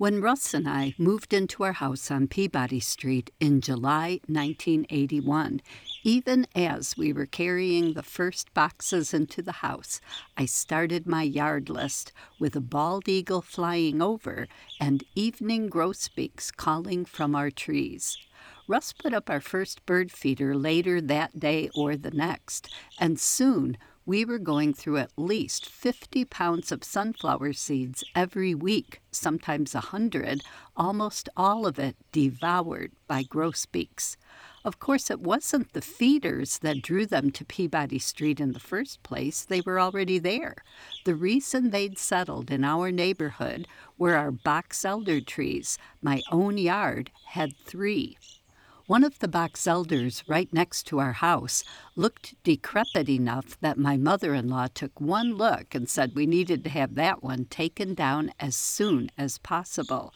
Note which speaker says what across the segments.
Speaker 1: When Russ and I moved into our house on Peabody Street in July 1981, even as we were carrying the first boxes into the house, I started my yard list with a bald eagle flying over and evening grosbeaks calling from our trees. Russ put up our first bird feeder later that day or the next, and soon we were going through at least 50 pounds of sunflower seeds every week, sometimes a 100, almost all of it devoured by grosbeaks. Of course, it wasn't the feeders that drew them to Peabody Street in the first place. They were already there. The reason they'd settled in our neighborhood were our box elder trees. My own yard had three. One of the box elders right next to our house looked decrepit enough that my mother in law took one look and said we needed to have that one taken down as soon as possible.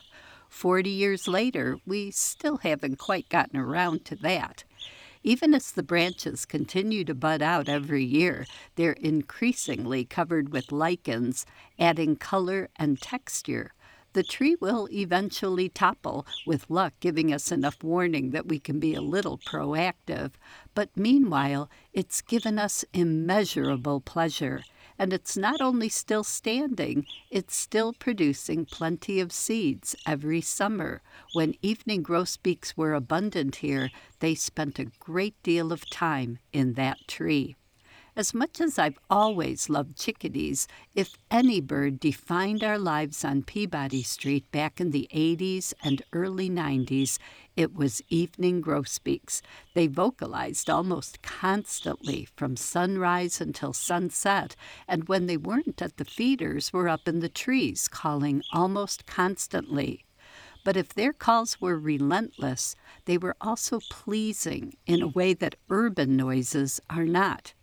Speaker 1: Forty years later, we still haven't quite gotten around to that. Even as the branches continue to bud out every year, they're increasingly covered with lichens, adding color and texture the tree will eventually topple, with luck giving us enough warning that we can be a little proactive. But meanwhile, it's given us immeasurable pleasure. And it's not only still standing, it's still producing plenty of seeds every summer. When evening grosbeaks were abundant here, they spent a great deal of time in that tree. As much as I've always loved chickadees, if any bird defined our lives on Peabody Street back in the 80s and early 90s, it was evening grosbeaks. They vocalized almost constantly from sunrise until sunset, and when they weren't at the feeders, were up in the trees calling almost constantly. But if their calls were relentless, they were also pleasing in a way that urban noises are not.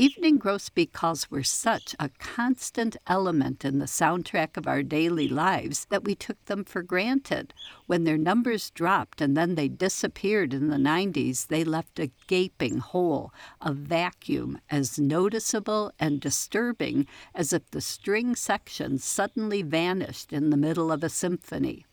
Speaker 1: Evening grosbeak calls were such a constant element in the soundtrack of our daily lives that we took them for granted. When their numbers dropped and then they disappeared in the 90s, they left a gaping hole, a vacuum as noticeable and disturbing as if the string section suddenly vanished in the middle of a symphony.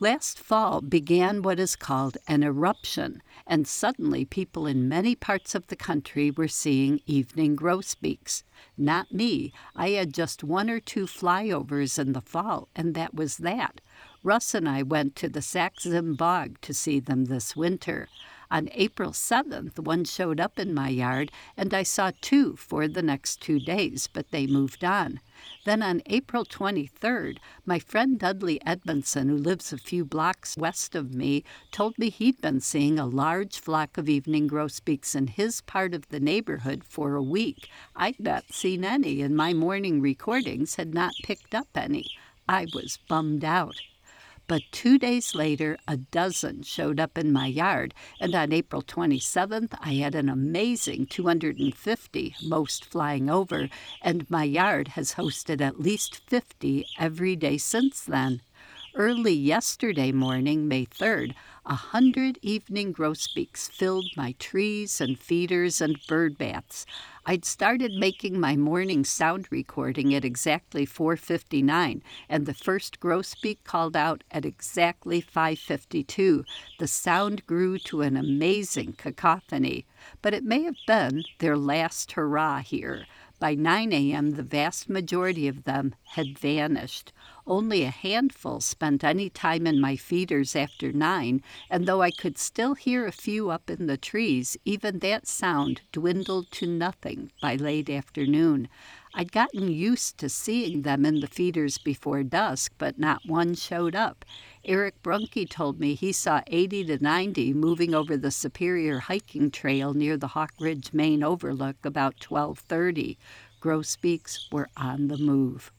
Speaker 1: Last fall began what is called an eruption, and suddenly people in many parts of the country were seeing evening grosbeaks. Not me. I had just one or two flyovers in the fall, and that was that. Russ and I went to the Sax-Zim Bog to see them this winter. On April 7th, one showed up in my yard, and I saw two for the next two days, but they moved on. Then on April 23rd, my friend Dudley Edmondson, who lives a few blocks west of me, told me he'd been seeing a large flock of evening grosbeaks in his part of the neighborhood for a week. I'd not seen any, and my morning recordings had not picked up any. I was bummed out. But two days later, a dozen showed up in my yard, and on April 27th, I had an amazing 250, most flying over, and my yard has hosted at least 50 every day since then. Early yesterday morning, May 3rd, a hundred evening grosbeaks filled my trees and feeders and bird baths. I'd started making my morning sound recording at exactly 4:59 and the first grosbeak called out at exactly 5:52. The sound grew to an amazing cacophony, but it may have been their last hurrah here. By 9 a.m., the vast majority of them had vanished. Only a handful spent any time in my feeders after nine, and though I could still hear a few up in the trees, even that sound dwindled to nothing by late afternoon. I'd gotten used to seeing them in the feeders before dusk, but not one showed up. Eric Bruhnke told me he saw 80 to 90 moving over the Superior hiking trail near the Hawk Ridge main overlook about 1230. Grosbeaks were on the move.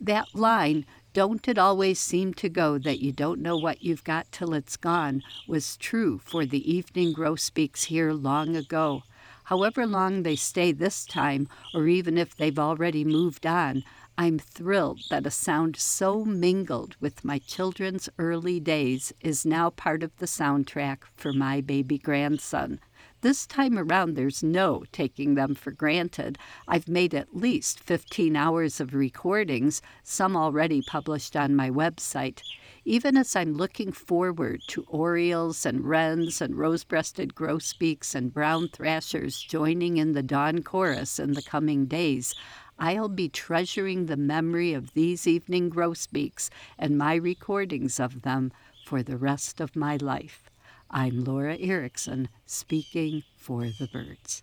Speaker 1: That line, don't it always seem to go that you don't know what you've got till it's gone, was true for the evening grosbeaks here long ago. However long they stay this time, or even if they've already moved on, I'm thrilled that a sound so mingled with my children's early days is now part of the soundtrack for my baby grandson. This time around, there's no taking them for granted. I've made at least 15 hours of recordings, some already published on my website. Even as I'm looking forward to orioles and wrens and rose breasted grosbeaks and brown thrashers joining in the dawn chorus in the coming days, I'll be treasuring the memory of these evening grosbeaks and my recordings of them for the rest of my life. I'm Laura Erickson, speaking for the birds.